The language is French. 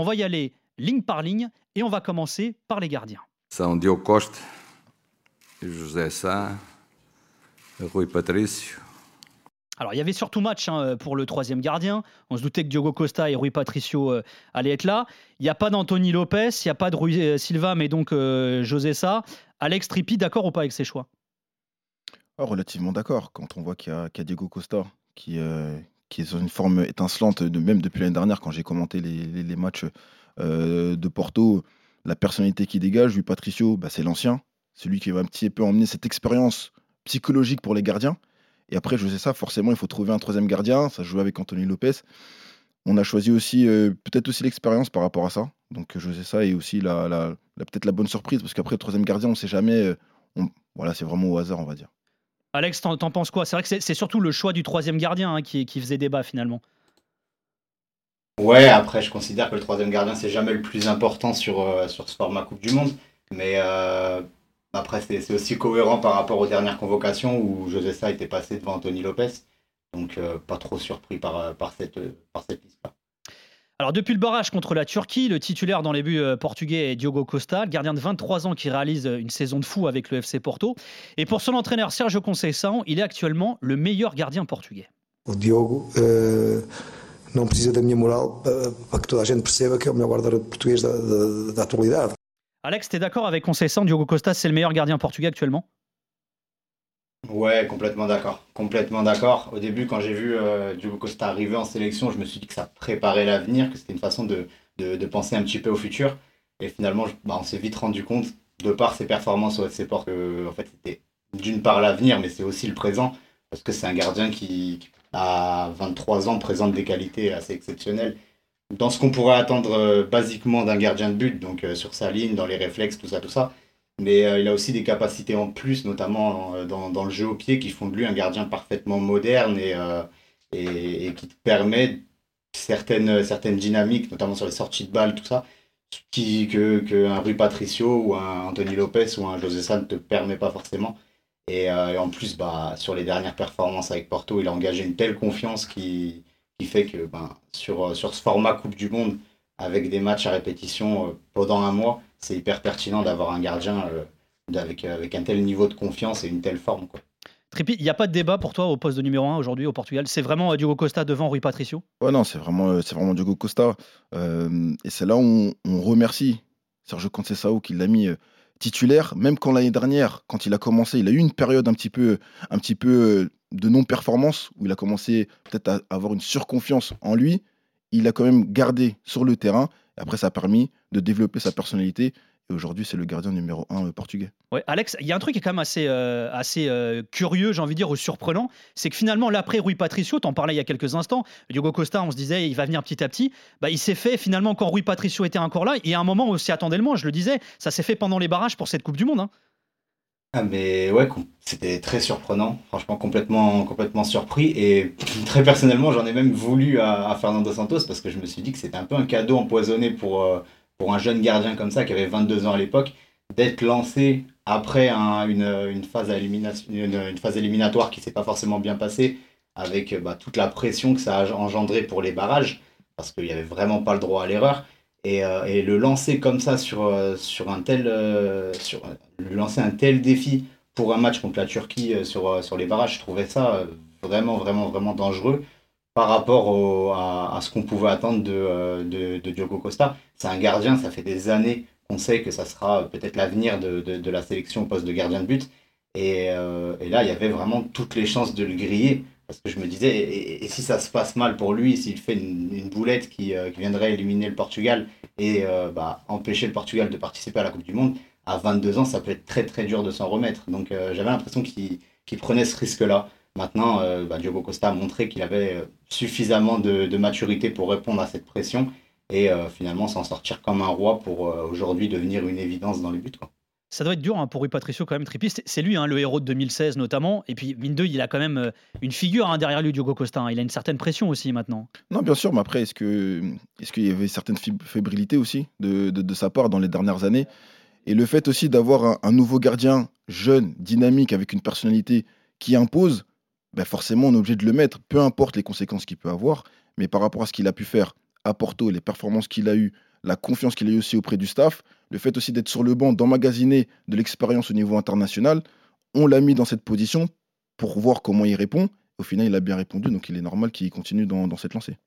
On va y aller ligne par ligne et on va commencer par les gardiens. São Diogo Costa, José Sá, Rui Patrício. Alors, il y avait surtout match hein, pour le troisième gardien. On se doutait que Diogo Costa et Rui Patricio euh, allaient être là. Il n'y a pas d'Anthony Lopez, il n'y a pas de Rui euh, Silva, mais donc euh, José Sá. Alex Trippi, d'accord ou pas avec ses choix? Ah, relativement d'accord. Quand on voit qu'il y, y a Diego Costa qui, qui est sur une forme étincelante, de, même depuis l'année dernière, quand j'ai commenté les, matchs euh, de Porto, la personnalité qui dégage, lui Patricio, bah, c'est l'ancien, celui qui va un petit peu emmener cette expérience psychologique pour les gardiens. Et après, je sais ça, forcément, il faut trouver un troisième gardien. Ça joue avec Anthony Lopez. On a choisi aussi, euh, peut-être aussi l'expérience par rapport à ça. Donc, je sais ça et aussi la, peut-être la bonne surprise, parce qu'après, le troisième gardien, on ne sait jamais. euh, voilà, c'est vraiment au hasard, on va dire. Alex, t'en penses quoi? C'est vrai que c'est- surtout le choix du troisième gardien hein, qui, faisait débat finalement. Ouais, après, je considère que le troisième gardien, c'est jamais le plus important sur, euh, ce format Coupe du Monde. Mais euh, après, c'est aussi cohérent par rapport aux dernières convocations où José Sa était passé devant Anthony Lopez. Donc, euh, pas trop surpris par, cette, liste-là. Alors depuis le barrage contre la Turquie, le titulaire dans les buts euh, portugais est Diogo Costa, le gardien de 23 ans qui réalise euh, une saison de fou avec le FC Porto. Et pour son entraîneur Sergio Conceição, il est actuellement le meilleur gardien portugais. O Diogo eh, não precisa da minha moral para, para que toda a gente perceba que é o melhor guarda-redes português da, da, da atualidade. Alex, t'es d'accord avec Conceição? Diogo Costa, c'est le meilleur gardien portugais actuellement? Ouais, complètement d'accord. Complètement d'accord. Au début, quand j'ai vu euh, Diogo Costa arriver en sélection, je me suis dit que ça préparait l'avenir, que c'était une façon de, de, penser un petit peu au futur. Et finalement, bah, on s'est vite rendu compte, de par ses performances au FC Porto, que en fait, c'était d'une part l'avenir, mais c'est aussi le présent, parce que c'est un gardien qui, qui, à 23 ans, présente des qualités assez exceptionnelles. Dans ce qu'on pourrait attendre euh, basiquement d'un gardien de but, donc euh, sur sa ligne, dans les réflexes, tout ça, tout ça. Mais euh, il a aussi des capacités en plus, notamment euh, dans, le jeu au pied, qui font de lui un gardien parfaitement moderne et, euh, et, qui te permet certaines, certaines dynamiques, notamment sur les sorties de balles, tout ça, qui, que, un Rui Patricio ou un Anthony Lopez ou un José Sa ne te permet pas forcément. Et, en plus, bah, sur les dernières performances avec Porto, il a engagé une telle confiance qui, qui fait que ben, sur, sur ce format Coupe du Monde, avec des matchs à répétition euh, pendant un mois, c'est hyper pertinent d'avoir un gardien euh, avec, avec un tel niveau de confiance et une telle forme. Quoi. Trippi, il n'y a pas de débat pour toi au poste de numéro 1 aujourd'hui au Portugal? C'est vraiment euh, Diogo Costa devant Rui Patricio? Ouais, non, c'est vraiment, euh, c'est vraiment Diogo Costa. Euh, et c'est là où on, on remercie Sergio Conceição qui l'a mis euh, titulaire, même quand l'année dernière, quand il a commencé, il a eu une période un petit peu, un petit peu euh, de non-performance, où il a commencé peut-être à avoir une surconfiance en lui. Il a quand même gardé sur le terrain. Après, ça a permis de développer sa personnalité. Et aujourd'hui, c'est le gardien numéro un euh, portugais. Ouais, Alex, il y a un truc qui est quand même assez, euh, assez euh, curieux, j'ai envie de dire, ou surprenant, c'est que finalement, l'après Rui Patricio, t'en parlais il y a quelques instants, Diogo Costa, on se disait, il va venir petit à petit, bah, il s'est fait finalement quand Rui Patricio était encore là, et à un moment s'y attendait le moins, je le disais, ça s'est fait pendant les barrages pour cette Coupe du Monde. hein. Ah mais ouais, c'était très surprenant, franchement complètement, complètement surpris. Et très personnellement j'en ai même voulu à, Fernando Santos parce que je me suis dit que c'était un peu un cadeau empoisonné pour, euh, pour un jeune gardien comme ça qui avait 22 ans à l'époque d'être lancé après un- une, une, phase une, phase éliminatoire qui s'est pas forcément bien passée avec bah, toute la pression que ça a engendré pour les barrages parce qu'il n'y avait vraiment pas le droit à l'erreur et, euh, et le lancer comme ça sur, euh, sur un tel euh, lancer un tel défi pour un match contre la Turquie sur, sur les barrages, je trouvais ça vraiment, vraiment, vraiment dangereux par rapport à, à ce qu'on pouvait attendre de, de, Diogo Costa. C'est un gardien, ça fait des années qu'on sait que ça sera peut-être l'avenir de, de, la sélection au poste de gardien de but. Et, et là, il y avait vraiment toutes les chances de le griller. Parce que je me disais, et, si ça se passe mal pour lui, s'il fait une, boulette qui, euh, qui viendrait éliminer le Portugal et euh, bah, empêcher le Portugal de participer à la Coupe du Monde, à 22 ans, ça peut être très très dur de s'en remettre. Donc euh, j'avais l'impression qu'il prenait ce risque-là. Maintenant, bah, Diogo Costa a montré qu'il avait suffisamment de, maturité pour répondre à cette pression et finalement s'en sortir comme un roi pour aujourd'hui devenir une évidence dans les buts. Ça doit être dur hein, pour Rui Patricio quand même, Trippi. C'est- lui, hein, le héros de 2016 notamment. Et puis, mine il a quand même euh, une figure hein, derrière lui, Diogo Costa. Il a une certaine pression aussi maintenant. Non, bien sûr, mais après, est-ce qu'il y avait certaines fébrilités aussi de, sa part dans les dernières années? Et le fait aussi d'avoir un, un nouveau gardien jeune, dynamique, avec une personnalité qui impose, ben forcément, on est obligé de le mettre, peu importe les conséquences qu'il peut avoir. Mais par rapport à ce qu'il a pu faire à Porto, les performances qu'il a eues la confiance qu'il a eu aussi auprès du staff, le fait aussi d'être sur le banc, d'emmagasiner de l'expérience au niveau international, on l'a mis dans cette position pour voir comment il répond. Au final, il a bien répondu, donc il est normal qu'il continue dans, dans cette lancée.